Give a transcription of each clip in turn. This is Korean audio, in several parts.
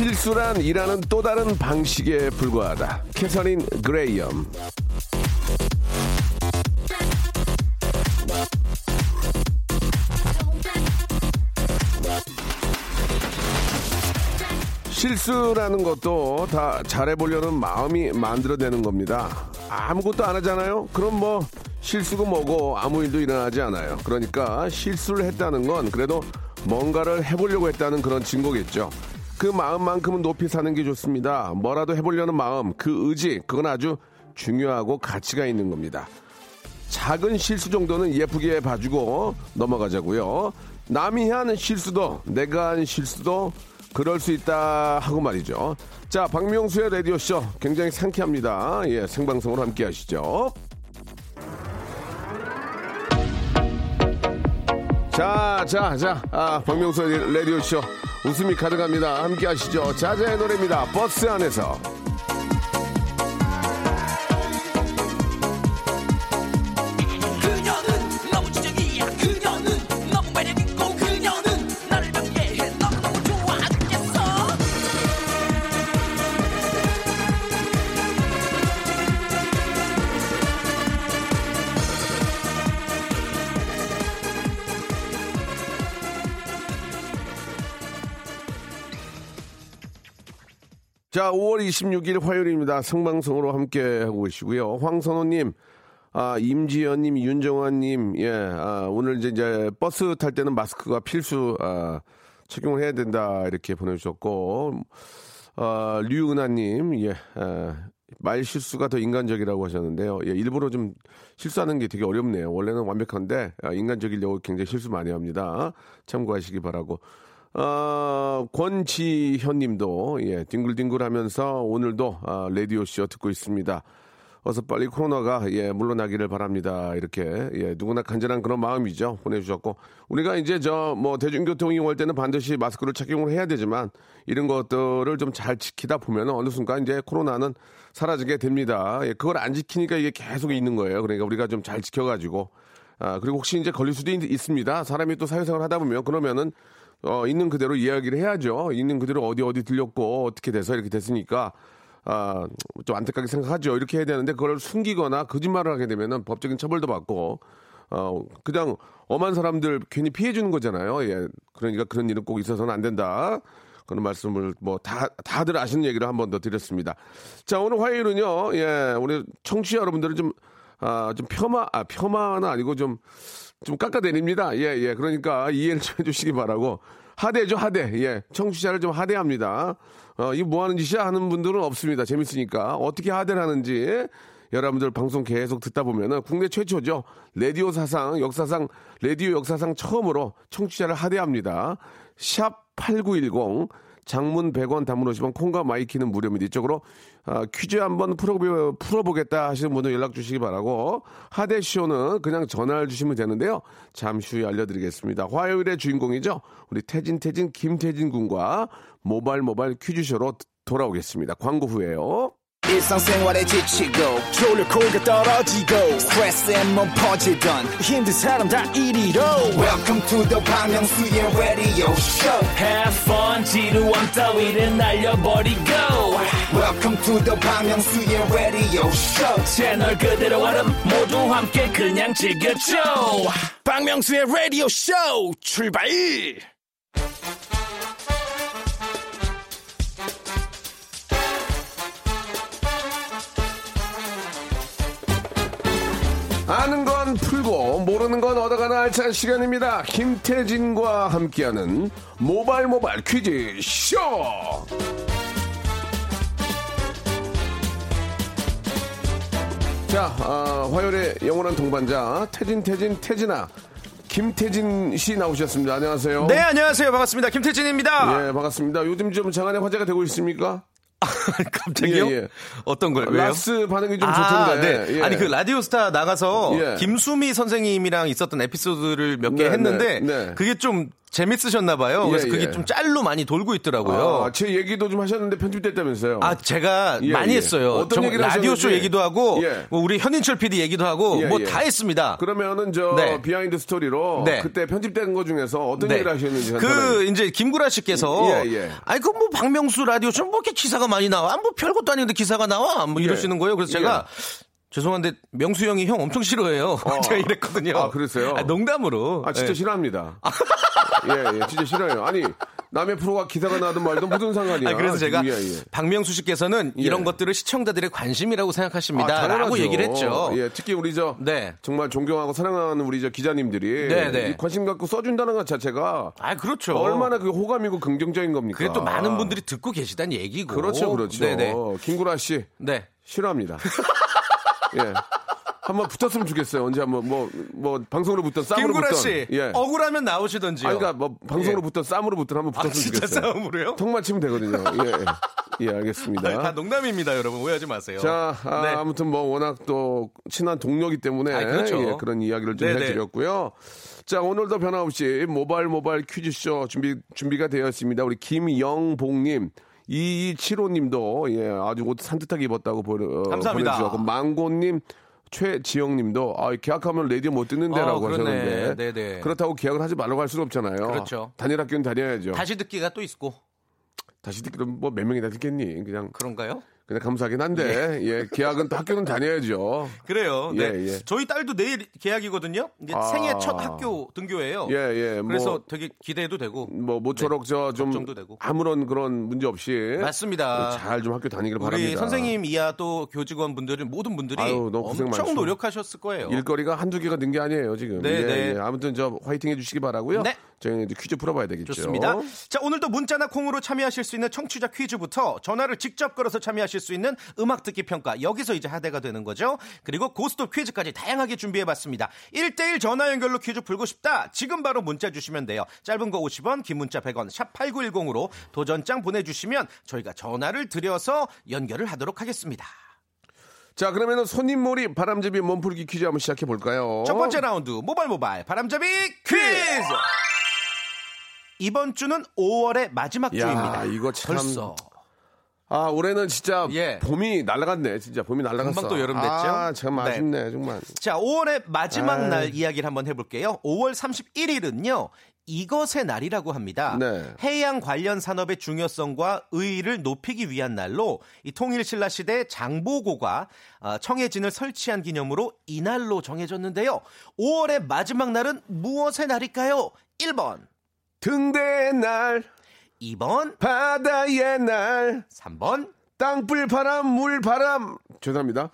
실수란 일하는 또 다른 방식에 불과하다. 캐서린 그레이엄. 실수라는 것도 다 잘해보려는 마음이 만들어내는 겁니다. 아무것도 안 하잖아요? 그럼 뭐 실수고 뭐고 아무 일도 일어나지 않아요. 그러니까 실수를 했다는 건 그래도 뭔가를 해보려고 했다는 그런 증거겠죠. 그 마음만큼은 높이 사는 게 좋습니다. 뭐라도 해보려는 마음, 그 의지, 그건 아주 중요하고 가치가 있는 겁니다. 작은 실수 정도는 예쁘게 봐주고 넘어가자고요. 남이 한 실수도 내가 한 실수도 그럴 수 있다 하고 말이죠. 자, 박명수의 라디오 쇼 굉장히 상쾌합니다. 예, 생방송으로 함께 하시죠. 자, 자, 자, 아, 박명수의 라디오 쇼 웃음이 가득합니다. 함께 하시죠. 자자의 노래입니다. 버스 안에서. 자, 5월 26일 화요일입니다. 생방송으로 함께 하고 계시고요. 황선호님, 아, 임지연님, 윤정환님, 예, 아, 오늘 이제, 이제 버스 탈 때는 마스크가 필수, 아, 착용을 해야 된다, 이렇게 보내주셨고, 아, 류은하님, 예, 아, 말 실수가 더 인간적이라고 하셨는데요. 예, 일부러 좀 실수하는 게 되게 어렵네요. 원래는 완벽한데, 아, 인간적이려고 굉장히 실수 많이 합니다. 참고하시기 바라고. 어, 권지현 님도, 예, 뒹굴뒹굴 하면서 오늘도, 아, 라디오쇼 듣고 있습니다. 어서 빨리 코로나가, 예, 물러나기를 바랍니다. 이렇게, 예, 누구나 간절한 그런 마음이죠. 보내주셨고. 우리가 이제 저, 뭐, 대중교통 이용할 때는 반드시 마스크를 착용을 해야 되지만, 이런 것들을 좀 잘 지키다 보면 어느 순간 이제 코로나는 사라지게 됩니다. 예, 그걸 안 지키니까 이게 계속 있는 거예요. 그러니까 우리가 좀 잘 지켜가지고, 아, 그리고 혹시 이제 걸릴 수도 있, 있습니다. 사람이 또 사회생활 하다 보면, 그러면은, 어, 있는 그대로 이야기를 해야죠. 있는 그대로 어디 어디 들렸고 어떻게 돼서 이렇게 됐으니까 아, 좀 안타깝게 생각하죠. 이렇게 해야 되는데 그걸 숨기거나 거짓말을 하게 되면은 법적인 처벌도 받고 어, 그냥 엄한 사람들 괜히 피해 주는 거잖아요. 예. 그러니까 그런 일은 꼭 있어서는 안 된다. 그런 말씀을 뭐 다, 다들 아시는 얘기를 한 번 더 드렸습니다. 자, 오늘 화요일은요, 예, 우리 청취자 여러분들은 좀, 아, 좀 폄하, 아, 폄하는 아니고 좀, 좀 깎아내립니다. 예, 예. 그러니까 이해를 좀 해주시기 바라고. 하대죠, 하대. 예. 청취자를 좀 하대합니다. 어, 이거 뭐 하는 짓이야 하는 분들은 없습니다. 재밌으니까. 어떻게 하대를 하는지. 여러분들 방송 계속 듣다 보면은 국내 최초죠. 라디오 사상, 역사상, 라디오 역사상 처음으로 청취자를 하대합니다. 샵 8910. 장문 100원 단문 50원 콩과 마이케이는 무료입니다. 이쪽으로 아, 퀴즈 한번 풀어보, 풀어보겠다 하시는 분들 연락 주시기 바라고 하대쇼는 그냥 전화를 주시면 되는데요. 잠시 후에 알려드리겠습니다. 화요일의 주인공이죠. 우리 태진 태진 김태진 군과 모발 모발 퀴즈쇼로 돌아오겠습니다. 광고 후에요. 일상생활에 지치고, 졸려 코가 떨어지고, 스트레스에 몸 퍼지던, 힘든 사람 다 이리로. welcome to the Bang Myung-soo's radio show Have fun 지루함 따위를 날려버리고 welcome to the Bang Myung-soo's radio show 채널 그대로 얼음 모두 함께 그냥 즐겨줘 박명수의 radio show 출발 아는 건 풀고 모르는 건 얻어가는 알찬 시간입니다. 김태진과 함께하는 모발 모발 퀴즈 쇼. 자, 아, 화요일의 영원한 동반자 태진 태진 태진아 김태진 씨 나오셨습니다. 안녕하세요. 네, 안녕하세요. 반갑습니다. 김태진입니다. 예, 반갑습니다. 요즘 좀 장안의 화제가 되고 있습니까? 갑자기요? 예, 예. 어떤 걸? 왜요? 라스 반응이 좀 아, 좋던데. 네. 예. 아니 그 라디오 스타 나가서 예. 김수미 선생님이랑 있었던 에피소드를 몇개 네, 했는데 네, 네. 그게 좀 재밌으셨나 봐요. 그래서 예, 그게 예. 좀 짤로 많이 돌고 있더라고요. 아, 제 얘기도 좀 하셨는데 편집됐다면서요. 아, 제가 예, 많이 예. 했어요. 어떤 정- 얘기를 라디오 쇼 하셨는지. 얘기도 하고, 예. 뭐 우리 현인철 PD 얘기도 하고, 예, 뭐 예. 다 했습니다. 그러면은 저 네. 비하인드 스토리로 네. 그때 편집된 거 중에서 어떤 네. 얘기를 하셨는지 그. 이제 김구라 씨께서 예, 예. 아니 그 뭐 박명수 라디오 좀뭐 이렇게 기사가 많이 나와 뭐 별것도 아닌데 기사가 나와 뭐 이러시는 거예요. 그래서 제가 죄송한데 명수 형이 형 엄청 싫어해요. 제가 이랬거든요. 아, 그랬어요? 아, 농담으로. 아 진짜 예. 싫어합니다. 예, 예, 진짜 싫어요. 아니 남의 프로가 기사가 나든 말든 무슨 상관이야. 아, 그래서 제가 예, 예. 박명수 씨께서는 이런 예. 것들을 시청자들의 관심이라고 아, 생각하십니다. 라고 당연하죠. 얘기를 했죠. 예, 특히 우리 저 네. 정말 존경하고 사랑하는 우리 저 기자님들이 네, 네. 이 관심 갖고 써준다는 것 자체가 아, 그렇죠. 얼마나 그 호감이고 긍정적인 겁니까? 그게 또 많은 분들이 듣고 계시다는 얘기고. 그렇죠, 그렇죠. 네네. 김구라 씨 네. 싫어합니다. 예. 한번 붙었으면 좋겠어요. 언제 한번 뭐뭐 방송으로 붙던 쌈으로 김구라 붙던 씨. 예. 억울하면 나오시던지요. 아니, 그러니까 뭐 방송으로 예. 붙던 쌈으로 붙던 한번 아, 붙었으면 진짜 좋겠어요. 싸움으로요? 통만 치면 되거든요. 예, 예. 예, 알겠습니다. 아, 다 농담입니다, 여러분. 오해하지 마세요. 자, 아, 네. 아무튼 뭐 워낙 또 친한 동료기 때문에 아, 그렇죠. 예, 그런 이야기를 좀 네네. 해드렸고요. 자, 오늘도 변함없이 모바일 모바일 퀴즈쇼 준비 준비가 되었습니다. 우리 김영봉님. 2275님도 예 아주 옷 산뜻하게 입었다고 보내, 어, 감사합니다. 보내주셨고 망고님 최지영님도 아 계약하면 라디오 못 듣는데라고 어. 하셨는데 네네. 그렇다고 계약을 하지 말라고 할 수는 없잖아요. 그렇죠. 단일 학교는 다녀야죠. 다시 듣기가 또 있고. 다시 듣기로 뭐몇 명이나 듣겠니? 그냥 그런가요? 그냥 감사하긴 한데 예 계약은 또 학교는 다녀야죠. 그래요. 네. 예, 예. 저희 딸도 내일 계약이거든요. 이제 아. 생애 첫 학교 등교예요. 예, 예. 그래서 뭐, 되게 기대해도 되고. 뭐 모처럼 저좀 걱정도 되고. 아무런 그런 문제 없이 맞습니다. 잘 좀 학교 다니길 우리 바랍니다. 선생님 이하 또 교직원 분들은 모든 분들이 아유, 엄청 많죠. 노력하셨을 거예요. 일거리가 한두 개가 는 게 아니에요, 지금. 네, 예, 네. 예. 아무튼 저 화이팅 해 주시기 바라고요. 네. 저희는 이제 퀴즈 풀어봐야 되겠죠. 좋습니다. 자, 오늘도 문자나 콩으로 참여하실 수 있는 청취자 퀴즈부터 전화를 직접 걸어서 참여하실 수 있는 음악 듣기 평가. 여기서 이제 하대가 되는 거죠. 그리고 고스톱 퀴즈까지 다양하게 준비해 봤습니다. 1대1 전화 연결로 퀴즈 풀고 싶다. 지금 바로 문자 주시면 돼요. 짧은 거 50원, 긴 문자 100원, 샵 8910으로 도전장 보내주시면 저희가 전화를 드려서 연결을 하도록 하겠습니다. 자, 그러면은 손님몰이 바람잡이 몸풀기 퀴즈 한번 시작해 볼까요? 첫 번째 라운드 모발 모발 바람잡이 퀴즈. 이번 주는 5월의 마지막 야, 주입니다. 이거 참- 벌써 아, 올해는 진짜 예. 봄이 날아갔네. 진짜 봄이 날아갔어. 금방 또 여름 됐죠? 아, 참 네. 아쉽네, 정말. 자, 5월의 마지막 아유. 날 이야기를 한번 해볼게요. 5월 31일은요, 이것의 날이라고 합니다. 네. 해양 관련 산업의 중요성과 의의를 높이기 위한 날로 이 통일신라 시대 장보고가 어, 청해진을 설치한 기념으로 이날로 정해졌는데요. 5월의 마지막 날은 무엇의 날일까요? 1번, 등대의 날, 2번, 바다의 날, 3번, 땅불 바람 물 바람 죄송합니다.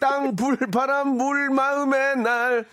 땅불 바람 물 마음의 날.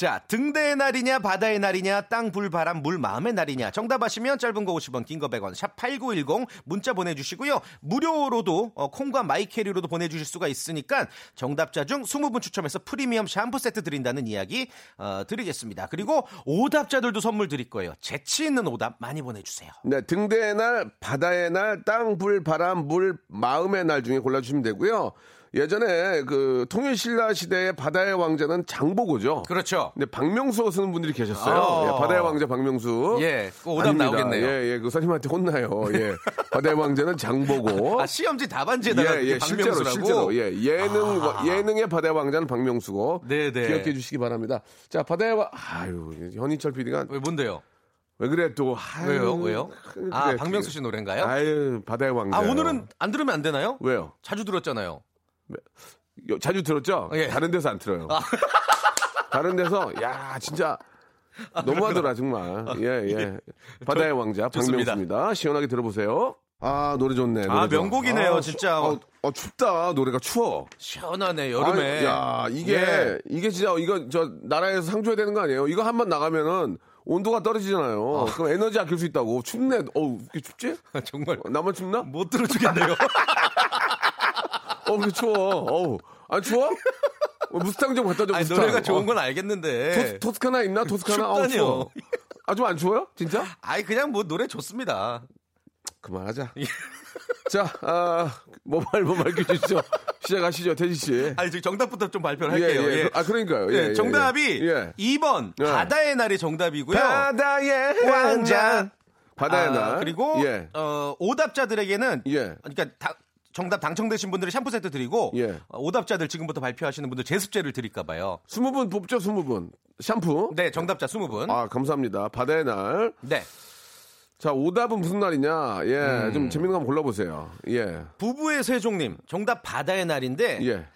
자, 등대의 날이냐, 바다의 날이냐, 땅, 불, 바람, 물, 마음의 날이냐. 정답 아시면 짧은 거 50원, 긴 거 100원, 샵8910 문자 보내주시고요. 무료로도, 어, 콩과 마이캐리로도 보내주실 수가 있으니까 정답자 중 20분 추첨해서 프리미엄 샴푸 세트 드린다는 이야기, 어, 드리겠습니다. 그리고 오답자들도 선물 드릴 거예요. 재치 있는 오답 많이 보내주세요. 네, 등대의 날, 바다의 날, 땅, 불, 바람, 물, 마음의 날 중에 골라주시면 되고요. 예전에 그 통일신라 시대의 바다의 왕자는 장보고죠. 그렇죠. 근데 박명수 쓰는 분들이 계셨어요. 아. 예, 바다의 왕자 박명수. 예, 그 오답 아닙니다. 나오겠네요. 예, 예, 그 선생님한테 혼나요. 예. 바다의 왕자는 장보고. 아, 시험지 답안지에다가 예, 예, 실제로? 실제로. 예, 예능, 예능의 바다의 왕자는 박명수고. 네, 네. 기억해 주시기 바랍니다. 자, 바다의 왕, 아유, 현인철 PD가 왜, 뭔데요? 왜 그래 또. 아유, 왜요? 왜요? 그래, 아. 박명수 씨 노래인가요? 아유, 바다의 왕자. 아, 오늘은 안 들으면 안 되나요? 왜요? 자주 들었잖아요. 요- 자주 들었죠? 예. 다른 데서 안 틀어요. 다른 데서, 야, 진짜. 너무하더라, 정말. 예, 예. 바다의 왕자, 좋습니다. 박명수입니다. 시원하게 들어보세요. 아, 노래 좋네. 노래 아, 좋아. 명곡이네요, 아, 진짜. 추, 어, 어, 춥다. 노래가 추워. 시원하네, 여름에. 야, 이게, 예. 이게 진짜, 이거, 저, 나라에서 상 줘야 되는 거 아니에요? 이거 한 번 나가면은 온도가 떨어지잖아요. 그럼 에너지 아낄 수 있다고. 춥네. 어우, 이게 춥지? 정말 어, 나만 춥나? 못 들어주겠네요. 어, 왜 추워? 어우. 안 추워? 뭐 무스탕 좀 갖다 줘. 아니, 무스탕. 노래가 좋은 어. 건 알겠는데. 토 스, 카나 있나? 토스카나? 아우. 추워. 아, 좀 안 추워요? 진짜? 아이, 그냥 뭐 노래 좋습니다. 그만하자. 자, 아, 모바일 모바일 퀴즈죠. 시작하시죠, 태지 씨. 아니, 저 정답부터 좀 발표를 예, 할게요. 예. 예. 아, 그러니까요. 예, 예, 예, 정답이 예. 2번 예. 바다의 날이 정답이고요. 바다의 왕자. 바다의 아, 날. 그리고 예. 어, 오답자들에게는 예. 그러니까 다- 정답 당첨되신 분들은 샴푸 세트 드리고 예. 어, 오답자들 지금부터 발표하시는 분들 제습제를 드릴까 봐요. 20분 뽑죠, 20분. 샴푸. 네, 정답자 20분. 아, 감사합니다. 바다의 날. 네. 자, 오답은 무슨 날이냐? 예, 음. 좀 재밌는 거 한번 골라보세요. 예. 부부의 세종님 정답 바다의 날인데 예.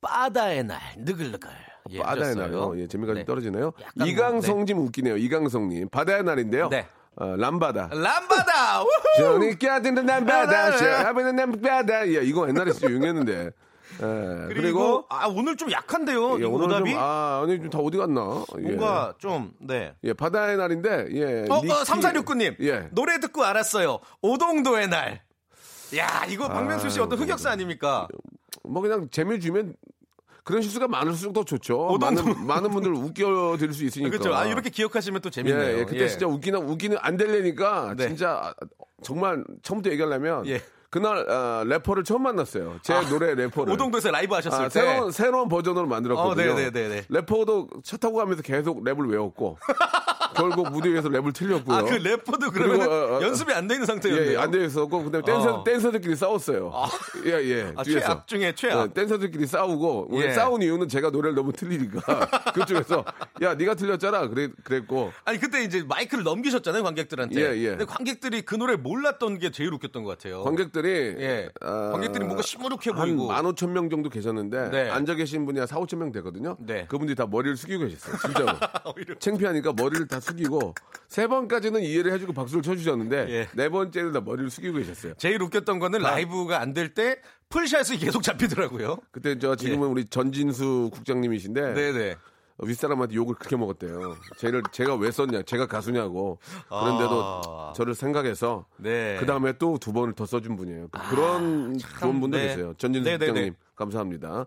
바다의 날 느글느글. 예, 바다의 해줬어요. 날요. 예, 재미가 좀 네. 떨어지네요. 약간 뭐, 이강성님 웃기네요. 이강성님. 바다의 날인데요. 네. 어, 람바다. 람바다. 저니 껴든 람바다. 바다. 샤브는 람바다. 예, 이거 옛날에 진짜 유행했는데. 예, 그리고, 그리고, 아 오늘 좀 약한데요. 예, 이 오늘 오답이 좀, 아, 오늘 좀다 어디 갔나? 예. 뭔가 좀 네. 예, 바다의 날인데, 예. 어, 어 3469님. 예. 노래 듣고 알았어요. 오동도의 날. 야, 이거 박명수 씨 어떤 흑역사 아닙니까? 뭐 그냥 재미 주면 그런 실수가 많을수록 더 좋죠. 오동도. 많은, 많은 분들 웃겨드릴 수 있으니까. 그렇죠. 아, 이렇게 기억하시면 또 예, 재밌네요. 예, 그때 예. 진짜 웃기는, 웃기는 안 되려니까 네. 진짜 정말 처음부터 얘기하려면 예. 그날 아, 래퍼를 처음 만났어요. 제 노래 래퍼를. 오동도에서 라이브 하셨을 아, 때. 새로운, 새로운 버전으로 만들었거든요. 어, 네네네네. 래퍼도 차 타고 가면서 계속 랩을 외웠고 결국 무대 위에서 랩을 틀렸고요. 아, 그 래퍼도 그러면 그리고, 어, 어, 연습이 안 돼 있는 예, 상태였네요. 예, 안 되어 있었고 그다음에 댄서 어. 댄서들끼리 싸웠어요. 예, 예. 아, 뒤에서. 최악 중에 최악. 네, 댄서들끼리 싸우고 예. 싸운 이유는 제가 노래를 너무 틀리니까 그쪽에서 야 네가 틀렸잖아 그래 그랬고 아니 그때 이제 마이크를 넘기셨잖아요 관객들한테. 예, 예. 근데 관객들이 그 노래 몰랐던 게 제일 웃겼던 것 같아요. 관객들이 예. 아, 관객들이 뭔가 시무룩해 한 보이고. 만 오천 명 정도 계셨는데 네. 앉아 계신 분이 한 4, 5천 명 되거든요. 네. 그분들이 다 머리를 숙이고 계셨어요. 진짜로. 오히려. 창피하니까 머리를 다 숙이고 세 번까지는 이해를 해주고 박수를 쳐주셨는데 예. 네 번째는 다 머리를 숙이고 계셨어요. 제일 웃겼던 거는 라이브가 안 될 때 풀샷이 계속 잡히더라고요. 그때 저 지금은 우리 전진수 국장님이신데 예. 네네. 윗사람한테 욕을 그렇게 먹었대요. 쟤를 제가 왜 썼냐, 제가 가수냐고. 그런데도 아. 저를 생각해서 네. 아, 그 다음에 또 두 번을 더 써준 분이에요. 그런 좋은 분도 네. 계세요. 전진수. 국장님 감사합니다.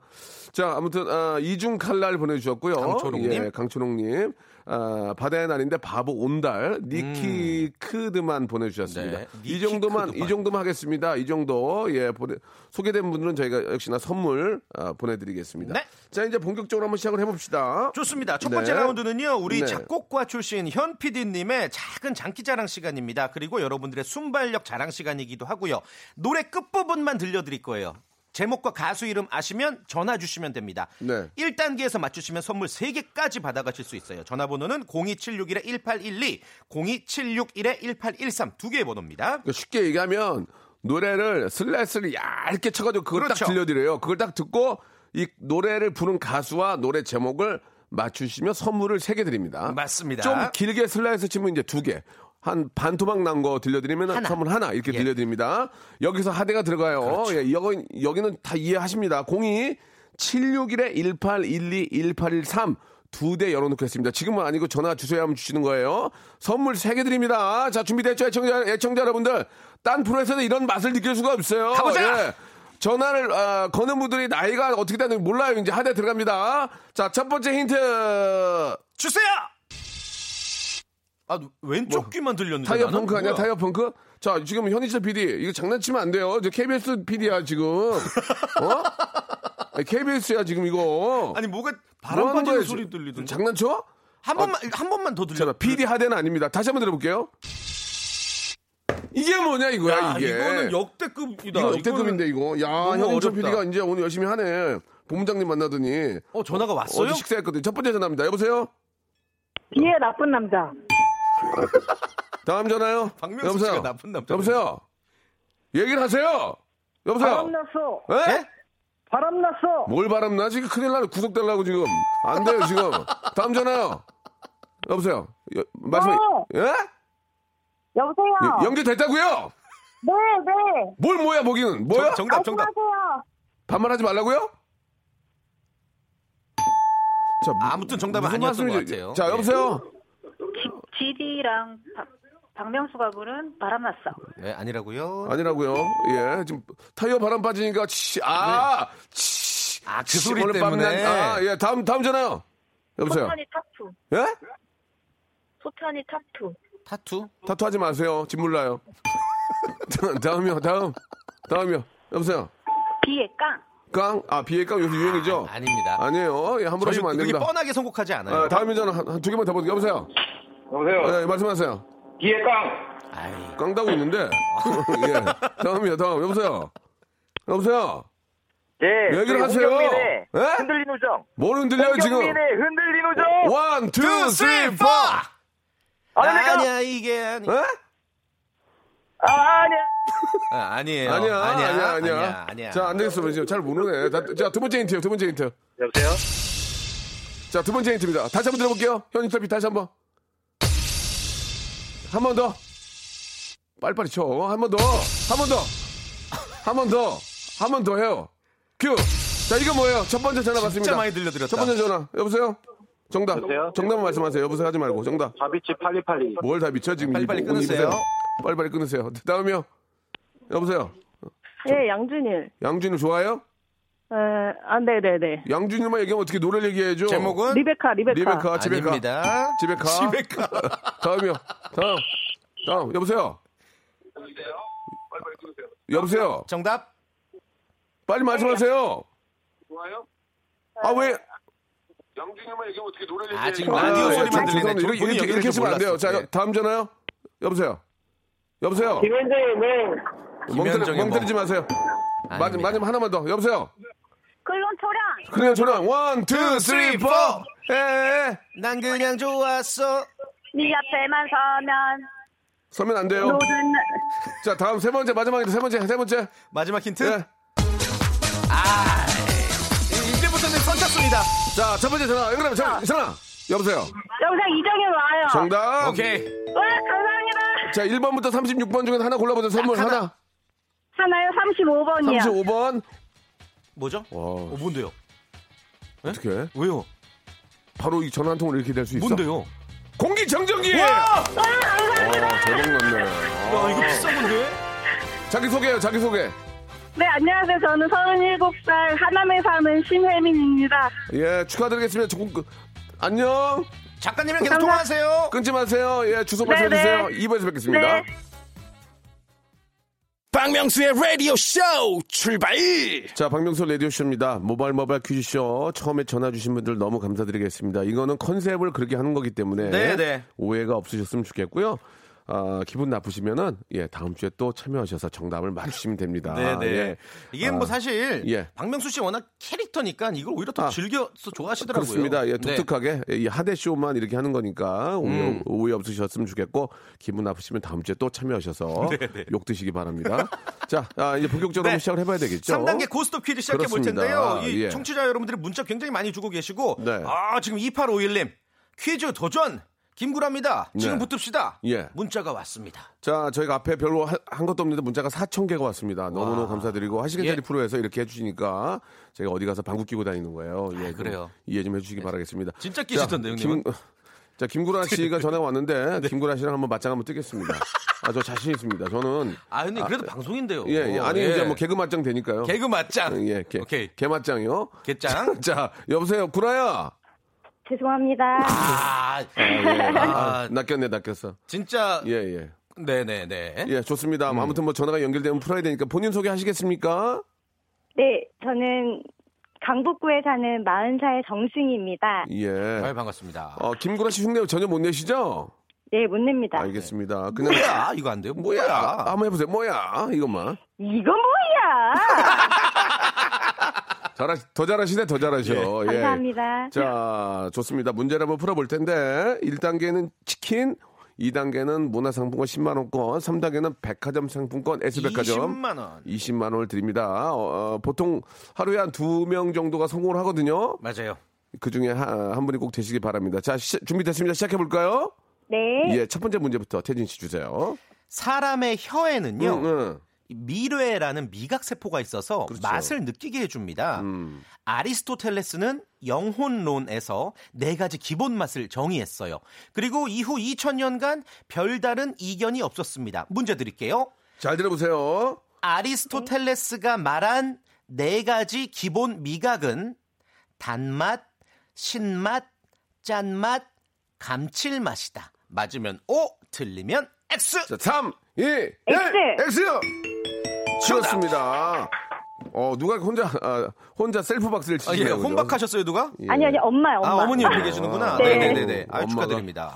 자 아무튼 아, 이중 칼날 보내주셨고요. 강초롱님. 예, 강초롱님. 아, 바다의 날인데 바보 온달 니키 크드만 보내주셨습니다. 음. 네, 이 정도만 크드만. 이 정도만 하겠습니다. 이 정도 예 보내, 소개된 분들은 저희가 역시나 선물 아, 보내드리겠습니다. 네. 자 이제 본격적으로 한번 시작을 해봅시다. 좋습니다. 첫 번째 네. 라운드는요, 우리 네. 작곡가 출신 현 PD님의 작은 장기자랑 시간입니다. 그리고 여러분들의 순발력 자랑 시간이기도 하고요. 노래 끝 부분만 들려드릴 거예요. 제목과 가수 이름 아시면 전화 주시면 됩니다. 네. 1단계에서 맞추시면 선물 3개까지 받아가실 수 있어요. 전화번호는 02761-1812, 02761-1813 두 개의 번호입니다. 그러니까 쉽게 얘기하면 노래를 슬라이스를 얇게 쳐가지고 그걸 그렇죠. 딱 들려드려요. 그걸 딱 듣고 이 노래를 부른 가수와 노래 제목을 맞추시면 선물을 세 개 드립니다. 맞습니다. 좀 길게 슬라이스 치면 이제 두 개. 한 반토막 난 거 들려드리면 하나. 선물 하나 이렇게 예. 들려드립니다. 여기서 하대가 들어가요. 그렇죠. 예, 여기, 여기는 다 이해하십니다. 02 761에 1812 1813 두 대 열어놓겠습니다. 지금은 아니고 전화 주소에 한번 주시는 거예요. 선물 세 개 드립니다. 자, 준비됐죠? 애청자, 애청자 여러분들. 딴 프로에서는 이런 맛을 느낄 수가 없어요. 가보자! 예. 전화를 아, 거는 분들이 나이가 어떻게 되는지 몰라요. 이제 하대 들어갑니다. 자, 첫 번째 힌트. 주세요! 아, 왼쪽 귀만 들렸는데. 타이어? 펑크 아니야? 뭐야? 타이어 펑크? 자, 지금 현희철 PD, 이거 장난치면 안 돼요. 저 KBS PD야, 지금. 어? KBS야, 지금 이거. 아니, 뭐가 뭐 바람 하는 빠지는 거야, 소리? 들리던데. 장난쳐? 한 번만, 한 번만 더 들려. 자, PD 하대는 아닙니다. 다시 한번 들어볼게요. 이게 뭐냐, 이거야, 야, 이게. 이거는 역대급이다. 이거 역대급인데, 이거. 야, 현희철. PD가 이제 오늘 열심히 하네. 본부장님 만나더니. 어, 전화가 왔어요? 어제 식사했거든요. 첫 번째 전화입니다. 여보세요? 비에 나쁜 남자. 다음 전화요? 박명수 여보세요? 씨가 나쁜 남자. 여보세요? 얘기를 하세요! 여보세요? 바람 났어. 예? 바람 났어. 뭘 바람나? 지금 큰일 나네. 구속되려고 지금. 안 돼요, 지금. 다음 전화요. 여보세요? 여, 말씀, 어. 예? 여보세요. 여- 연결됐다고요? 네, 네. 뭘 뭐야, 보기는? 뭐야? 정, 정답, 정답. 안녕하세요. 반말하지 말라고요? 자, 무- 아무튼 정답은 아니었던 것? 같아요. 자, 예. 여보세요? GD랑 박명수가 부른 바람 났어. 네, 아니라고요. 아니라고요. 예, 지금 타이어 바람 빠지니까 치, 아, 네. 치, 아, 그 소리 오늘 밤 때문에. 난- 아, 예, 다음, 다음 전화요. 여보세요. 소편이 타투. 예? 소편이 타투. 타투? 타투 하지 마세요. 집 몰라요. 다음이요, 다음. 다음이요. 여보세요. 비에 깡. 깡? 아, 비의 깡 요새 유행이죠? 아 닙니다. 아니에요. 예, 함부로 하시면 안 됩니다. 뻔하게 선곡하지 않아요. 아, 다음 전화 한, 두 개만 더 보세요. 여보세요. 여보세요. 예, 말씀하세요. 비의 깡. 아이, 깡다고 있는데. 예. 다음이요, 다음. 여보세요. 여보세요. 예. 얘기를 저희 하세요. 홍경민의 예? 흔들린 우정. 뭘 흔들려요, 지금? 홍경민의 흔들린 우정. One, two, three, four! 아, 내가 아니야, 이게 아니. 예? 아, 아니야. 아, 아니에요. 아니야, 아니야, 아니야. 아니야, 아니야. 자, 안 되겠어. 지금 잘 모르네. 자, 자, 두 번째 힌트요, 두 번째 힌트. 여보세요. 자, 두 번째 힌트입니다. 다시 한번 들어볼게요. 현 인 터비 다시 한 번. 한 번 더. 빨리빨리 쳐. 한 번 더. 한 번 더. 한 번 더. 한 번 더 해요. 큐. 자, 이거 뭐예요? 첫 번째 전화 받습니다. 진짜 많이 들려드렸다. 첫 번째 전화. 여보세요? 정답. 여보세요? 정답만 말씀하세요. 여보세요 하지 말고. 정답. 바비치 팔리팔리. 뭘다 미쳐 지금. 빨리빨리 이- 옷 끊으세요. 빨리빨리 끊으세요. 다음이요. 여보세요? 예, 양준일. 양준일 좋아요? 에, 아, 네네네. 양준일만 얘기하면 어떻게 노래를 얘기해야죠? 제목은 리베카, 리베카. 리베카, 집에 가. 아닙니다. 집에 가. 집에 가. 다음이요. 다음. 다음. 여보세요. 여보세요. 정답? 빨리 말씀하세요. 좋아요? 아 왜? 양준일만 얘기하면 어떻게 노래를 아, 지금 아, 라디오 예, 소리만 저- 들리네. 이렇게, 이렇게, 이렇게 하시면 안 돼요. 줄 자. 다음 전화요. 여보세요. 여보세요. 김현정의 멍. 멍, 때리지 마세요. 마지막 하나만 더. 여보세요. 클론 초련. 그냥 전화. One, two, three, four. 예, 예. 난 그냥 좋았어. 네 앞에만 서면 서면 안 돼요. 모든 자, 다음 세 번째, 마지막인데 세 번째, 세 번째. 마지막 힌트? 예. 이제부터는 선착순이다. 자, 첫 번째 전화. 연결하면 전화. 전화. 여보세요. 영상 이정현 와요. 정답. 오케이. 와 감사합니다. 자, 1번부터 36번 중에 하나 골라보세요. 선물 하나. 하나. 하나요 35번이요. 35번. 뭐죠? 와, 어, 뭔데요? 어떻게? 왜요? 바로 이 전화 한 통으로 이렇게 될 수 있어? 뭔데요? 공기청정기! 와, 대박 났네. 야, 이거 비싼 건데? 자기 소개요, 자기 소개. 네 안녕하세요. 저는 37살 하남에 사는 심혜민입니다. 예, 축하드리겠습니다. 조금, 그, 안녕. 작가님이랑 계속 감사- 네. 통화하세요. 끊지 마세요. 예, 주소 네, 말씀해주세요. 네. 2부에서 뵙겠습니다. 네. 박명수의 라디오 쇼 출발 자, 박명수 라디오 쇼입니다. 모바일 모바일 퀴즈 쇼. 처음에 전화 주신 분들 너무 감사드리겠습니다. 이거는 컨셉을 그렇게 하는 거기 때문에 네, 네. 오해가 없으셨으면 좋겠고요. 아, 기분 나쁘시면은 예, 다음 주에 또 참여하셔서 정답을 맞추시면 됩니다. 네네. 예. 이게 아, 뭐 사실 예. 박명수 씨 워낙 캐릭터니까 이걸 오히려 더 아, 즐겨서 좋아하시더라고요. 그렇습니다. 예, 네. 독특하게 이 하대 쇼만 이렇게 하는 거니까 오해, 음. 오해 없으셨으면 좋겠고 기분 나쁘시면 다음 주에 또 참여하셔서 욕 드시기 바랍니다. 자, 아, 이제 본격적으로 네. 시작을 해봐야 되겠죠. 3단계 고스톱 퀴즈 시작해 볼 그렇습니다. 텐데요. 이 예. 청취자 여러분들이 문자 굉장히 많이 주고 계시고 네. 아 지금 2851님 퀴즈 도전 김구라입니다. 지금 네. 붙읍시다. 예. 문자가 왔습니다. 자, 저희가 앞에 별로 하- 한 것도 없는데 문자가 4천 개가 왔습니다. 너무너무 감사드리고 하시겠다리 예. 프로에서 이렇게 해주시니까 제가 어디 가서 방구 끼고 다니는 거예요. 예, 좀 그래요. 이해 좀 해주시기 바라겠습니다. 진짜 끼시던데? 김, 자, 김구라 씨가 전화가 왔는데 네. 김구라 씨랑 한번 맞짱 한번 뜨겠습니다. 아, 저 자신 있습니다. 저는 아 근데 그래도 방송인데요. 예, 예. 아니 예. 이제 뭐 개그 맞짱 되니까요. 개그 맞짱. 예, 개, 오케이. 개 맞짱이요. 개짱. 자, 여보세요, 구라야. 죄송합니다. 아, 아, 예. 아, 아, 낚였네, 낚였어. 진짜 예, 예. 네네네. 예, 좋습니다. 음. 아무튼 뭐 전화가 연결되면 풀어야 되니까 본인 소개하시겠습니까? 네, 저는 강북구에 사는 40살 정승희입니다. 예. 아유, 반갑습니다. 어, 김구라 씨 흉내 전혀 못 내시죠? 네, 못 냅니다. 알겠습니다. 그냥 뭐야 이거 안 돼요? 뭐야? 뭐야? 한번 해보세요. 뭐야? 이것만. 이거 뭐야? 잘하, 더 잘하시네, 더 잘하셔. 예. 감사합니다. 자, 좋습니다. 문제를 한번 풀어볼 텐데, 1단계는 치킨, 2단계는 문화상품권 10만원권, 3단계는 백화점 상품권, S백화점. 20만 원. 20만 원을 드립니다. 어, 어, 보통 하루에 한 두 명 정도가 성공을 하거든요. 맞아요. 그 중에 한, 한 분이 꼭 되시기 바랍니다. 자, 시- 준비됐습니다. 시작해볼까요? 네. 예, 첫 번째 문제부터 태진 씨 주세요. 사람의 혀에는요. 응, 응. 이 미뢰라는 미각 세포가 있어서 그렇죠. 맛을 느끼게 해줍니다. 음. 아리스토텔레스는 영혼론에서 네 가지 기본 맛을 정의했어요. 그리고 이후 2000년간 별다른 이견이 없었습니다. 문제 드릴게요. 잘 들어보세요. 아리스토텔레스가 말한 네 가지 기본 미각은 단맛, 신맛, 짠맛, 감칠맛이다. 맞으면 O, 틀리면 X. 자, 3, 2, 1, X. X! 치웠습니다. 어, 누가 혼자, 아, 혼자 셀프 박스를 아, 치시네요. 예, 그죠? 혼박하셨어요, 누가? 아니, 아니, 엄마요, 엄마. 아, 어머니 옆에 계시는구나. 네. 네네네. 아, 엄마가. 축하드립니다.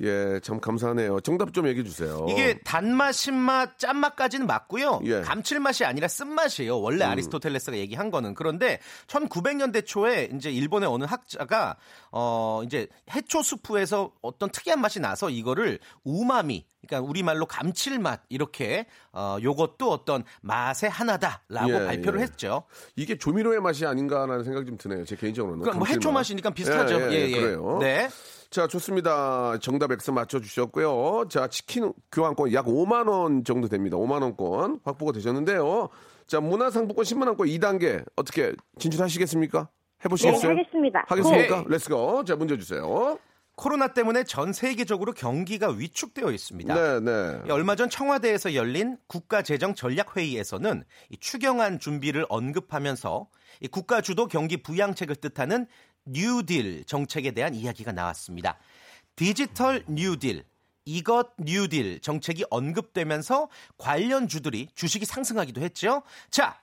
예, 참 감사하네요. 정답 좀 얘기해 주세요. 이게 단맛, 신맛, 짠맛까지는 맞고요. 예. 음. 감칠맛이 아니라 쓴맛이에요. 원래 아리스토텔레스가 얘기한 거는. 그런데 1900년대 초에 이제 일본의 어느 학자가 어 이제 해초 수프에서 어떤 특이한 맛이 나서 이거를 우마미 그러니까 우리말로 감칠맛 이렇게 어 요것도 어떤 맛의 하나다라고 예, 발표를 예. 했죠. 이게 조미료의 맛이 아닌가라는 생각이 좀 드네요. 제 개인적으로는. 그러니까 뭐. 해초 맛이니까 비슷하죠. 예, 예, 그래요. 네. 자, 좋습니다. 정답 X 맞춰 주셨고요. 자, 치킨 교환권 약 5만 원 정도 됩니다. 5만 원권 확보가 되셨는데요. 자, 문화상품권 10만 원권 2단계 어떻게 진출하시겠습니까? 네, 해보시겠어요? 하겠습니다. 하겠습니까? Go! Let's go. 자, 문제 주세요. 코로나 때문에 전 세계적으로 경기가 위축되어 있습니다. 네, 네. 예, 얼마 전 청와대에서 열린 국가재정전략회의에서는 이 추경안 준비를 언급하면서 이 국가 주도 경기 부양책을 뜻하는 뉴딜 정책에 대한 이야기가 나왔습니다. 디지털 뉴딜, 이것 뉴딜 정책이 언급되면서 관련 주들이 주식이 상승하기도 했죠. 자,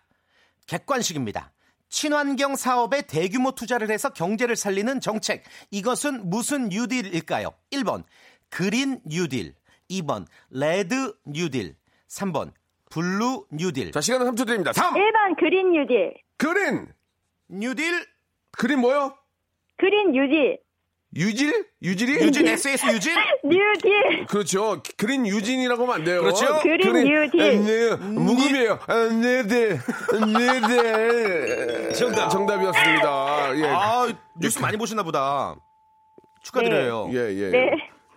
객관식입니다. 친환경 사업에 대규모 투자를 해서 경제를 살리는 정책. 이것은 무슨 뉴딜일까요? 1번 그린 뉴딜, 2번 레드 뉴딜, 3번 블루 뉴딜. 자, 시간은 3초 드립니다. 3! 1번 그린 뉴딜. 그린! 뉴딜 그린 뭐요? 그린 뉴딜. 유질? 유질이? 유진 SS 유진? 뉴딜. 그렇죠. 그린 유진이라고 하면 안 돼요. 그렇죠. 그린 뉴딜. 아, 네, 무금이에요. 아, 네네. 네네. 정답. 정답이었습니다. 예. 아, 뉴스 많이 보시나 보다. 축하드려요. 예, 예. 네.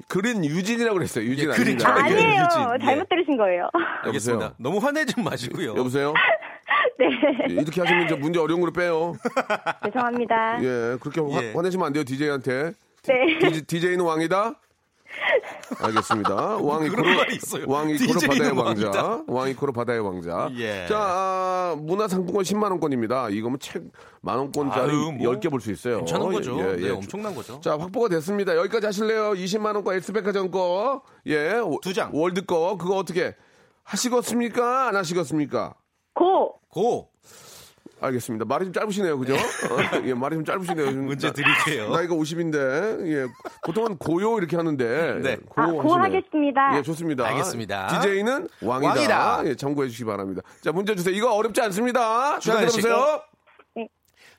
그린 유진이라고 그랬어요. 유진 예, 그린 아닙니다. 아, 예. 아니에요. 유진. 예. 잘못 들으신 거예요. 알겠습니다. 여보세요? 너무 화내지 마시고요. 여보세요? 네. 예, 이렇게 하시면 이제 문제 어려운 걸로 빼요. 죄송합니다. 예, 그렇게 화, 예. 화내시면 안 돼요, DJ한테. 네. DJ는 왕이다? 알겠습니다. 왕이 코로. 왕이 코로 바다의. 왕자. 왕이 코로 바다의 왕자. 예. 자, 아, 문화상품권 10만 원권입니다. 이거면 책 만 원권짜리 아유, 뭐 10개 볼 수 있어요. 괜찮은 거죠. 예, 네, 예. 엄청난 거죠. 자, 확보가 됐습니다. 여기까지 하실래요? 20만 원권 엑스백화점 거. 예. 두 장. 월드 거. 그거 어떻게 하시겠습니까? 안 하시겠습니까? 고. 고 알겠습니다. 말이 좀 짧으시네요, 그죠? 어, 예, 말이 좀 짧으시네요. 좀 문제 나- 드릴게요. 나 이가 50인데, 예, 보통은 고요 이렇게 하는데, 네. 고 아, 고. 하겠습니다. 예, 좋습니다. 알겠습니다. DJ는 왕이다. 왕이다. 예, 참고해 주시기 바랍니다. 자, 문제 주세요. 이거 어렵지 않습니다. 잘. 들어보세요.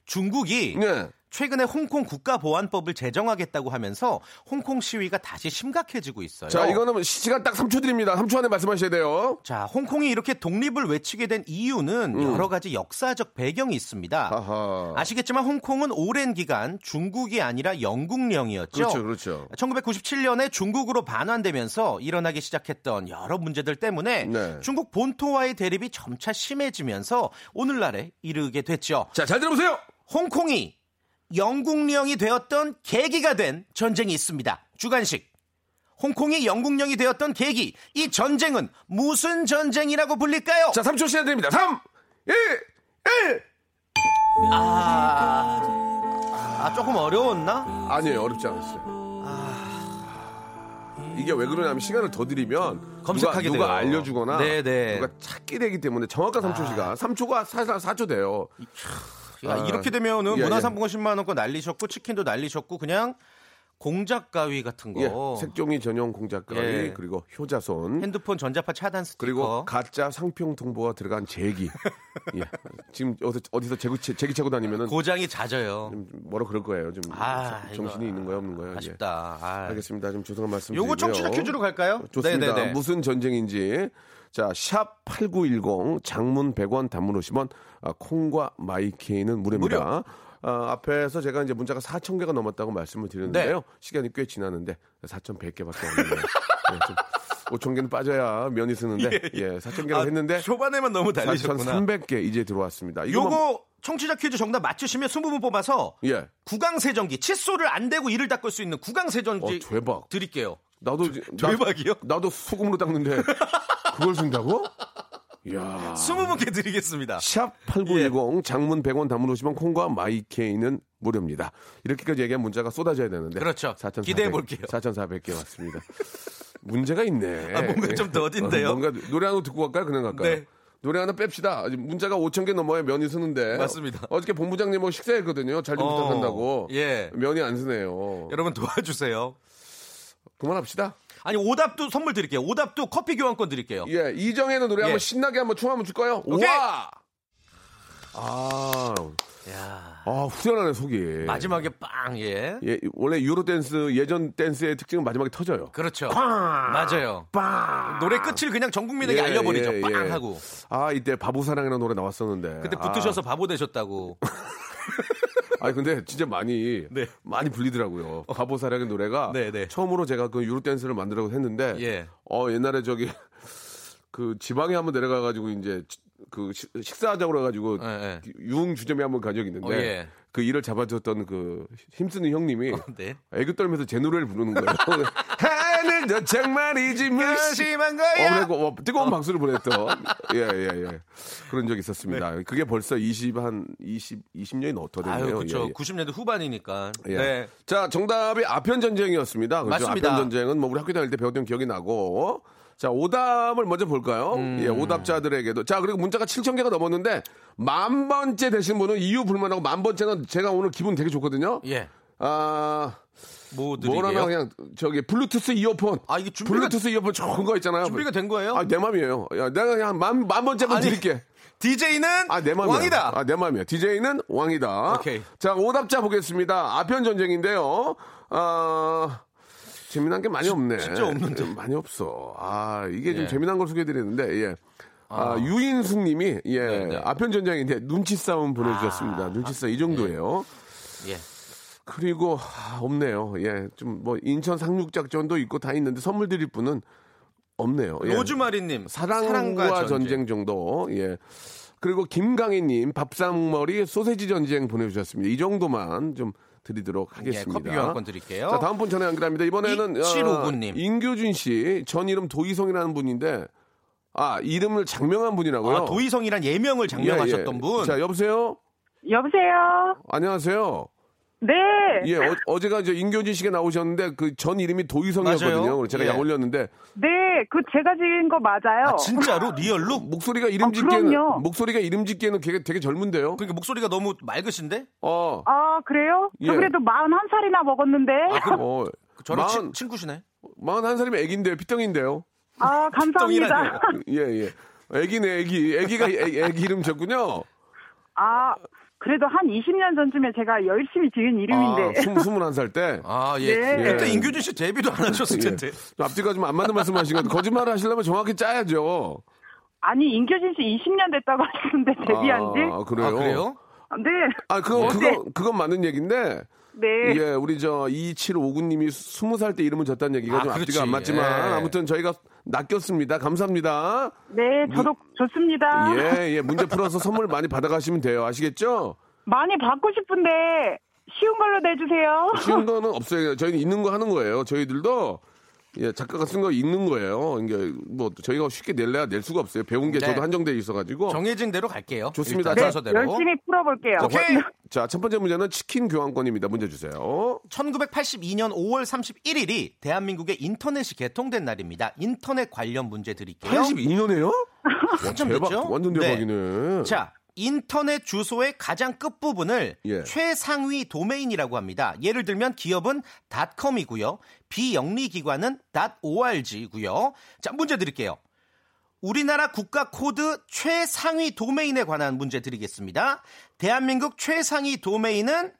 중국이 네. 최근에 홍콩 국가보안법을 제정하겠다고 하면서 홍콩 시위가 다시 심각해지고 있어요. 자, 이거는 시간 딱 3초 드립니다. 3초 안에 말씀하셔야 돼요. 자, 홍콩이 이렇게 독립을 외치게 된 이유는 여러 가지 역사적 배경이 있습니다. 음. 아하. 아시겠지만 홍콩은 오랜 기간 중국이 아니라 영국령이었죠. 그렇죠, 그렇죠. 1997년에 중국으로 반환되면서 일어나기 시작했던 여러 문제들 때문에 네. 중국 본토와의 대립이 점차 심해지면서 오늘날에 이르게 됐죠. 자, 잘 들어보세요. 홍콩이 영국령이 되었던 계기가 된 전쟁이 있습니다. 주간식. 홍콩이 영국령이 되었던 계기. 이 전쟁은 무슨 전쟁이라고 불릴까요? 자, 3초 시간 드립니다. 3, 1, 1. 아, 조금 어려웠나? 아니에요, 어렵지 않았어요. 이게 왜 그러냐면 시간을 더 드리면 검색하게 누가, 누가 돼요. 알려주거나 네네. 누가 찾게 되기 때문에 정확한 3초 시간 3초가 사실 4초 돼요. 야, 아, 이렇게 되면은 예, 문화상품권 10만 원권 날리셨고 치킨도 날리셨고 그냥 공작 가위 같은 거. 예, 색종이 전용 공작 가위 예. 그리고 효자손 핸드폰 전자파 차단 스티커. 그리고 가짜 상평 통보가 들어간 제기. 예. 지금 어디서 어디서 제기 제기 차고 다니면은 고장이 잦아요. 좀 뭐라 그럴 거예요. 좀 아, 정- 정신이 이거 있는 거예요, 없는 거예요? 예. 아쉽다. 아. 알겠습니다. 좀 죄송한 말씀 요거. 청취자 퀴즈로 갈까요? 좋습니다. 네네네. 무슨 전쟁인지. 자, 샵 8910 장문 100원 단문 50원 아, 콩과 마이케이는 무료입니다. 무료. 아, 앞에서 제가 이제 문자가 4천 개가 넘었다고 말씀을 드렸는데요. 네. 시간이 꽤 지났는데 4,100개밖에 없네요. 네, 좀 5천 개는 빠져야 면이 쓰는데 예, 4천 개를 아, 했는데 초반에만 너무 달리셨구나. 4,300개 이제 들어왔습니다. 이거 뭐- 요거 청취자 퀴즈 정답 맞추시면 20분 뽑아서 예. 구강세정기 칫솔을 안 대고 이를 닦을 수 있는 구강세정기 어, 대박. 드릴게요. 나도 나- 대박이요? 나도 소금으로 닦는데 그걸 준다고? 야. 20분께 드리겠습니다. 샵 8910 장문 100원 담문 오시면 콩과 마이케이는 무료입니다. 이렇게까지 얘기한 문자가 쏟아져야 되는데. 그렇죠. 4,400, 기대해 볼게요. 4,400개 왔습니다. 문제가 있네. 아, 뭔가 좀 더딘데요? 어, 뭔가 노래 하나 듣고 갈까요? 그냥 갈까요? 네. 노래 하나 뺍시다. 문자가 5천 개 넘어야 면이 쓰는데. 맞습니다. 어저께 본부장님하고 식사했거든요. 잘좀 어, 부탁한다고. 예. 면이 안 쓰네요. 여러분 도와주세요. 그만합시다. 아니 오답도 선물 드릴게요. 오답도 커피 교환권 드릴게요. 예, 이정혜는 노래 예. 한번 신나게 한번 춤 한번 출까요? 오케이. 와! 아, 야. 아, 후련하네, 속이. 마지막에 빵 예. 예, 원래 유로 댄스, 예전 댄스의 특징은 마지막에 터져요. 그렇죠. 빵! 맞아요. 빵! 노래 끝을 그냥 전 국민에게 예, 알려버리죠. 예, 빵 예. 하고. 아, 이때 바보사랑이라는 노래 나왔었는데. 그때 붙으셔서 바보 되셨다고. 아, 아니, 근데 진짜 많이, 네. 많이 불리더라고요. 바보 사랑의 노래가. 네, 네. 처음으로 제가 그 유로 댄스를 만들라고 했는데. 예. 어, 옛날에 저기, 그 지방에 한번 내려가 가지고 이제 그 식- 식사하자고 그래 가지고 예, 예. 유흥 주점에 한번 간 적이 있는데. 어, 예. 그 일을 잡아줬던 그 힘쓰는 형님이 네. 애교 떨면서 제 노래를 부르는 거예요. 하늘도 정말이지 심한 어, 거야. 그리고 어, 뜨거운 박수를 보냈던 예, 예, 예. 그런 적이 있었습니다. 그게 벌써 20, 한 20, 20년이 넘더 됐네요. 네. 그렇죠. 예, 예. 90년대 후반이니까. 예. 네. 자, 정답이 아편 전쟁이었습니다. 그렇죠? 맞습니다. 아편 전쟁은 뭐 우리 학교 다닐 때 배웠던 기억이 나고. 자, 오답을 먼저 볼까요? 음. 예, 오답자들에게도. 자, 그리고 문자가 7천 개가 넘었는데 만 번째 되신 분은 이유 불문하고 만 번째는 제가 오늘 기분 되게 좋거든요. 예. 아, 뭐? 뭐라나 그냥 저기 블루투스 이어폰. 아, 이게 준비가- 블루투스 이어폰 좋은 거 있잖아요. 준비가 된 거예요? 아, 내 맘이에요. 야, 내가 그냥 만, 만 번째만 아니, 드릴게. DJ는 아, 내 맘이야. 왕이다. 아, 내 맘이야. DJ는 왕이다. 오케이. 자, 오답자 보겠습니다. 아편 전쟁인데요. 아, 재미난 게 많이 없네. 진짜 없는데. 좀 많이 없어. 아, 이게 좀 예. 재미난 걸 소개해드렸는데, 예. 아, 유인숙 님이, 예, 네, 네. 아편 전쟁인데 눈치 싸움 보내주셨습니다. 눈치 싸움 이 정도예요. 예. 그리고, 아, 없네요. 예, 좀 뭐, 인천 상륙작전도 있고 다 있는데 선물 드릴 분은 없네요. 예. 로즈마리님 사랑과, 전쟁. 정도. 예. 그리고 김강희님 밥상머리 소세지 전쟁 보내주셨습니다. 이 정도만 좀 드리도록 하겠습니다. 예, 커피 교환권 드릴게요. 자 다음 분 전화 연결합니다. 이번에는 2759 님. 인교준 씨 전 이름 도희성이라는 분인데 아 이름을 장명한 분이라고요. 아, 도희성이란 예명을 장명하셨던 예, 예. 분. 자 여보세요. 여보세요? 안녕하세요. 네. 예, 어, 제가 이제 인교준 씨가 나오셨는데 그 전 이름이 도희성이었거든요. 맞아요. 제가 예. 약 올렸는데 네, 그 제가 지은 거 맞아요. 아, 진짜로 리얼로? 목소리가 이름 아, 짓기에는 그럼요. 목소리가 이름 짓기에는 되게, 되게 젊은데요. 그러니까 목소리가 너무 맑으신데? 어. 아, 그래요? 예. 저 그래도 41살이나 먹었는데. 어. 저랑 마흔- 친, 친구시네. 41살이면 애기인데요. 피덩인데요. 아, 감사합니다. 예, 예. 애기네, 애기. 애기가 애, 애기 이름 졌군요. 아, 그래도 한 20년 전쯤에 제가 열심히 지은 이름인데. 아, 스무, 스물한 살 때. 아, 예. 네. 그때 예. 임규준 씨 데뷔도 안 하셨을 예. 텐데. 좀 앞뒤가 좀 안 맞는 말씀 하시니까 거짓말을 하시려면 정확히 짜야죠. 아니, 임교진 씨 20년 됐다고 하시는데 데뷔한 지. 아, 그래요? 아, 그래요? 네. 아, 그거, 그거, 그건 맞는 얘기인데. 네. 예, 우리 저 2759님이 20살 때 이름을 졌다는 얘기가 아, 좀 그렇지. 앞뒤가 안 맞지만 예. 아무튼 저희가 낚였습니다. 감사합니다. 네, 저도 좋습니다. 예, 예. 문제 풀어서 선물 많이 받아가시면 돼요. 아시겠죠? 많이 받고 싶은데 쉬운 걸로 내주세요. 쉬운 거는 없어요. 저희는 있는 거 하는 거예요. 저희들도 예, 작가가 쓴거 있는 거예요. 이게 뭐 저희가 쉽게 낼래야 낼 수가 없어요. 배운 게 네. 저도 한정돼 있어가지고. 정해진 대로 갈게요. 좋습니다. 네, 순서대로. 열심히 풀어볼게요. 오케이. 자, 첫 번째 문제는 치킨 교환권입니다. 문제 주세요. 1982년 5월 31일이 대한민국의 인터넷이 개통된 날입니다. 인터넷 관련 문제 드릴게요. 82년에요? 한참 대박? 완전 네. 대박이네. 자, 인터넷 주소의 가장 끝부분을 예. 최상위 도메인이라고 합니다. 예를 들면 기업은 .com이고요. 비영리 기관은 .org고요. 자, 문제 드릴게요. 우리나라 국가 코드 최상위 도메인에 관한 문제 드리겠습니다. 대한민국 최상위 도메인은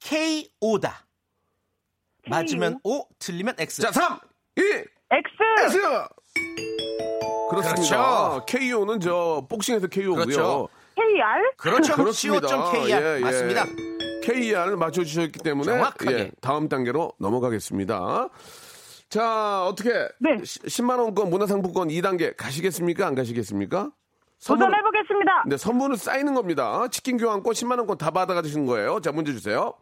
.ko다. 맞으면 O, 틀리면 X. 자, 3, 2, X. S! 그렇습니다. 그렇죠. KO는 저 복싱에서 KO고요. 그렇죠. KR. 그렇죠. 그렇습니다. co.kr 예, 예. 맞습니다. KR 맞춰 주셨기 때문에 정확하게. 예, 다음 단계로 넘어가겠습니다. 자, 어떻게 네. 10만 원권 문화상품권 2단계 가시겠습니까? 안 가시겠습니까? 선물- 도전해보겠습니다. 네, 선물은 쌓이는 겁니다. 치킨 교환권 10만 원권 다 받아가시는 거예요. 자, 문제 주세요.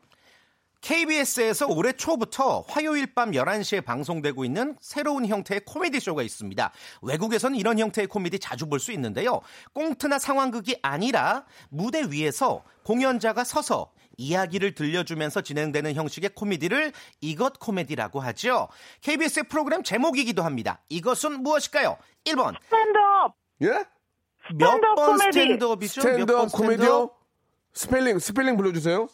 KBS에서 올해 초부터 화요일 밤 11시에 방송되고 있는 새로운 형태의 코미디 쇼가 있습니다. 외국에서는 이런 형태의 코미디 자주 볼 수 있는데요. 꽁트나 상황극이 아니라 무대 위에서 공연자가 서서 이야기를 들려주면서 진행되는 형식의 코미디를 이것 코미디라고 하죠. KBS의 프로그램 제목이기도 합니다. 이것은 무엇일까요? 1번 스탠드업. 예? 몇 스탠드업 번 코미디. 스탠드업이죠? 몇 스탠드업 번 코미디요? 스펠링, 스펠링 불러주세요.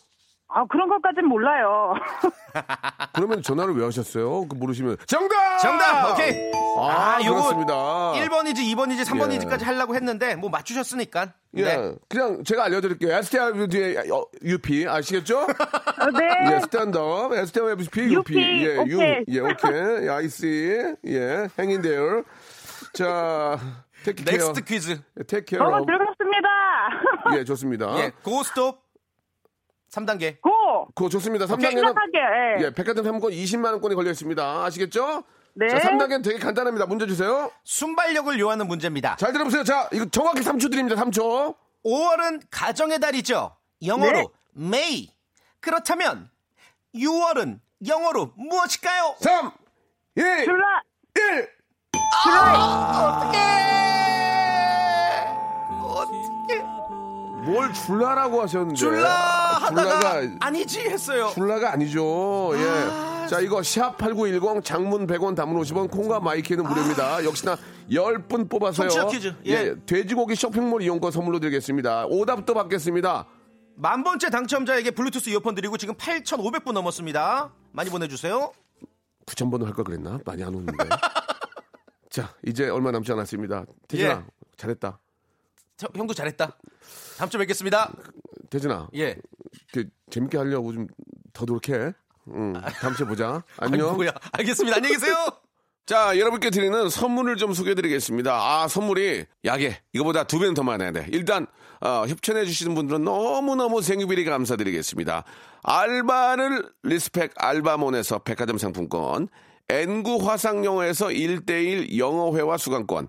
아, 그런 것까진 몰라요. 그러면 전화를 왜 하셨어요? 그 모르시면. 정답! 정답! 오케이. 아, 요거 그렇습니다. 1번이지, 2번이지, 3번이지까지 예. 하려고 했는데, 뭐 맞추셨으니까. 예. 네. 그냥 제가 알려드릴게요. STR 뒤에 어, UP 아시겠죠? 어, 네. 예, 스탠드업. STR UP, UP. UP, 예, 오케이. U. 예, 오케이. I see. 예, hang in there. 자, take care. Next quiz. take care. 너무 of- 즐겁습니다. 예, 좋습니다. 예, 고스톱 3단계. Go! 그거 좋습니다. 오케이, 3단계는 시작할게요. 예. 예, 백화점 상품권 20만 원권이 걸려 있습니다. 아시겠죠? 네. 자, 3단계는 되게 간단합니다. 문제 주세요. 순발력을 요하는 문제입니다. 잘 들어보세요. 자, 이거 정확히 3초 드립니다. 3초. 5월은 가정의 달이죠. 영어로 May. 그렇다면 6월은 영어로 무엇일까요? 3, 2, 1. 줄라! 어떻게 뭘 줄라라고 하셨는데. 줄라 하다가 줄라가 아니지 했어요. 줄라가 아니죠. 예. 자, 이거 샵8910 장문 100원 단문 50원 콩과 마이케이는 무료입니다. 역시나 10분 뽑아서요. 퀴즈. 예. 돼지고기 쇼핑몰 이용권 선물로 드리겠습니다. 오답도 받겠습니다. 만 번째 당첨자에게 블루투스 이어폰 드리고 지금 8,500분 넘었습니다. 많이 보내주세요. 9,000번을 할 걸 그랬나? 많이 안 오는데. 자, 이제 얼마 남지 않았습니다. 태진아, 예. 잘했다. 저, 형도 잘했다. 다음 주에 뵙겠습니다. 태진아, 예. 그, 재밌게 하려고 좀더 노력해. 응, 다음 주에 보자. 아니, 안녕. 뭐야. 알겠습니다. 안녕히 계세요. 자, 여러분께 드리는 선물을 좀 소개해드리겠습니다. 아, 선물이 약해. 이거보다 두 배는 더 많아야 돼. 일단 어, 협찬해주시는 분들은 너무너무 생유비리 감사드리겠습니다. 알바를 respect 알바몬에서 백화점 상품권, N구 화상영어에서 1대1 영어회화 수강권,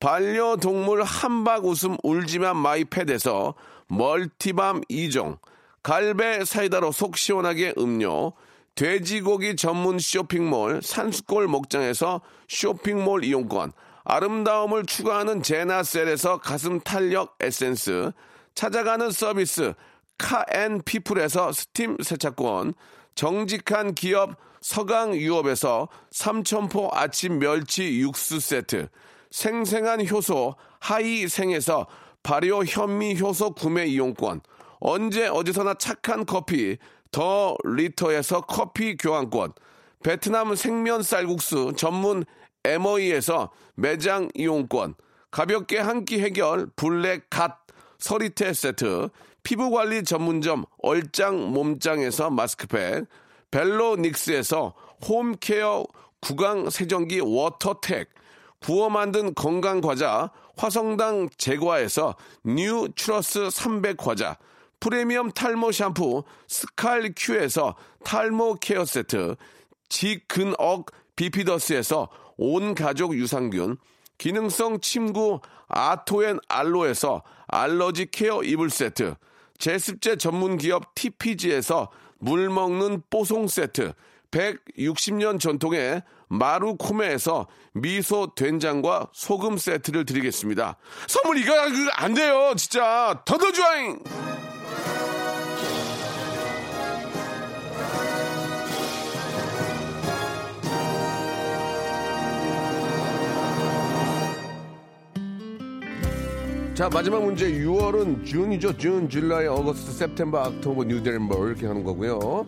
반려동물 함박 웃음 울지마 마이펫에서 multi balm 2종, 갈배 사이다로 속 시원하게 음료, 돼지고기 전문 쇼핑몰 산수골 목장에서 쇼핑몰 이용권, 아름다움을 추구하는 제나셀에서 가슴 탄력 에센스, 찾아가는 서비스 카앤피플에서 스팀 세차권, 정직한 기업 서강유업에서 삼천포 아침 멸치 육수 세트, 생생한 효소 하이생에서 발효 현미 효소 구매 이용권, 언제 어디서나 착한 커피 더 리터에서 커피 교환권, 베트남 생면 쌀국수 전문 에머이에서 매장 이용권, 가볍게 한 끼 해결 블랙 갓 서리태 세트, 피부관리 전문점 얼짱 몸짱에서 마스크팩, 벨로닉스에서 home care 구강 세정기 워터텍, 구워 만든 건강 과자 화성당 제과에서 뉴 추러스 300 과자, 프리미엄 탈모 샴푸 스칼 큐에서 탈모 케어 세트, 지근억 비피더스에서 온 가족 유산균, 기능성 침구 아토앤 알로에서 알러지 케어 이불 세트, 제습제 전문 기업 TPG에서 물 먹는 뽀송 세트, 160년 전통의 마루코메에서 미소 된장과 소금 세트를 드리겠습니다. 선물 이거 안 돼요, 진짜. 더더주아잉! 자 마지막 문제 6월은 준이죠 준, 줄라이, 어거스트, october, new December 이렇게 하는 거고요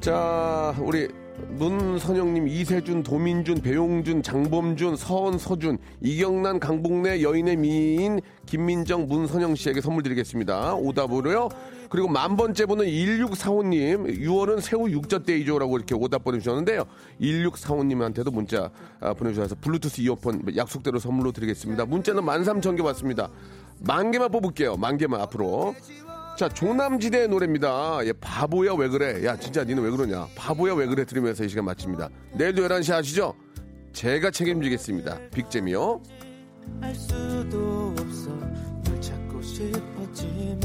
자 우리 문선영님, 이세준, 도민준, 배용준, 장범준, 서원, 서준, 이경란, 강복래, 여인의 미인, 김민정, 문선영 씨에게 선물 드리겠습니다. 오답으로요. 그리고 만 번째 분은 1645님, 6월은 새우 육젓데이죠라고 이렇게 오답 보내주셨는데요. 1645님한테도 문자 아, 보내주셔서 블루투스 이어폰 약속대로 선물로 드리겠습니다. 문자는 13,000개 왔습니다. 만 개만 뽑을게요. 만 개만 앞으로. 자, 조남지대의 노래입니다. 예, 바보야 왜 그래? 야, 진짜 니는 왜 그러냐? 바보야 왜 그래? 들으면서 이 시간 마칩니다. 내일도 11시 아시죠? 제가 책임지겠습니다. 빅잼이요. 알 수도 없어 널 찾고 싶었지만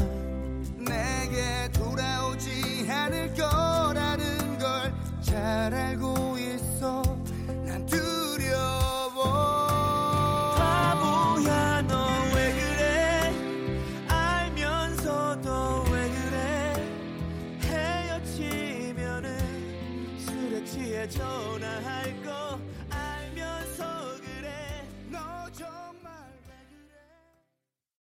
내게 돌아오지 않을 거라는 걸 잘 알고 있어 your